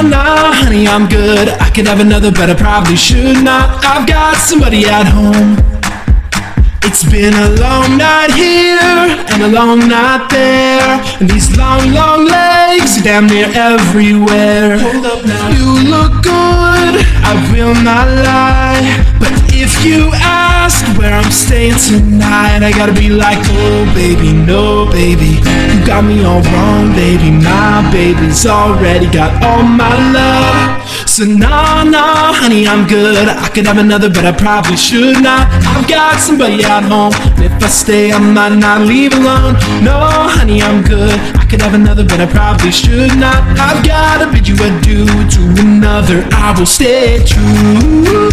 Nah, nah, honey, I'm good. I could have another, but I probably should not. I've got somebody at home. It's been a long night here and a long night there. And these long, long legs are damn near everywhere. Hold up now. You look good, I will not lie. If you ask where I'm staying tonight, I gotta be like, oh baby, no baby. You got me all wrong, baby. My baby's already got all my love. So nah, nah, honey, I'm good. I could have another, but I probably should not. I've got somebody at home. And if I stay, I might not leave alone. No, honey, I'm good. I could have another, but I probably should not. I've gotta bid you adieu to another. I will stay true.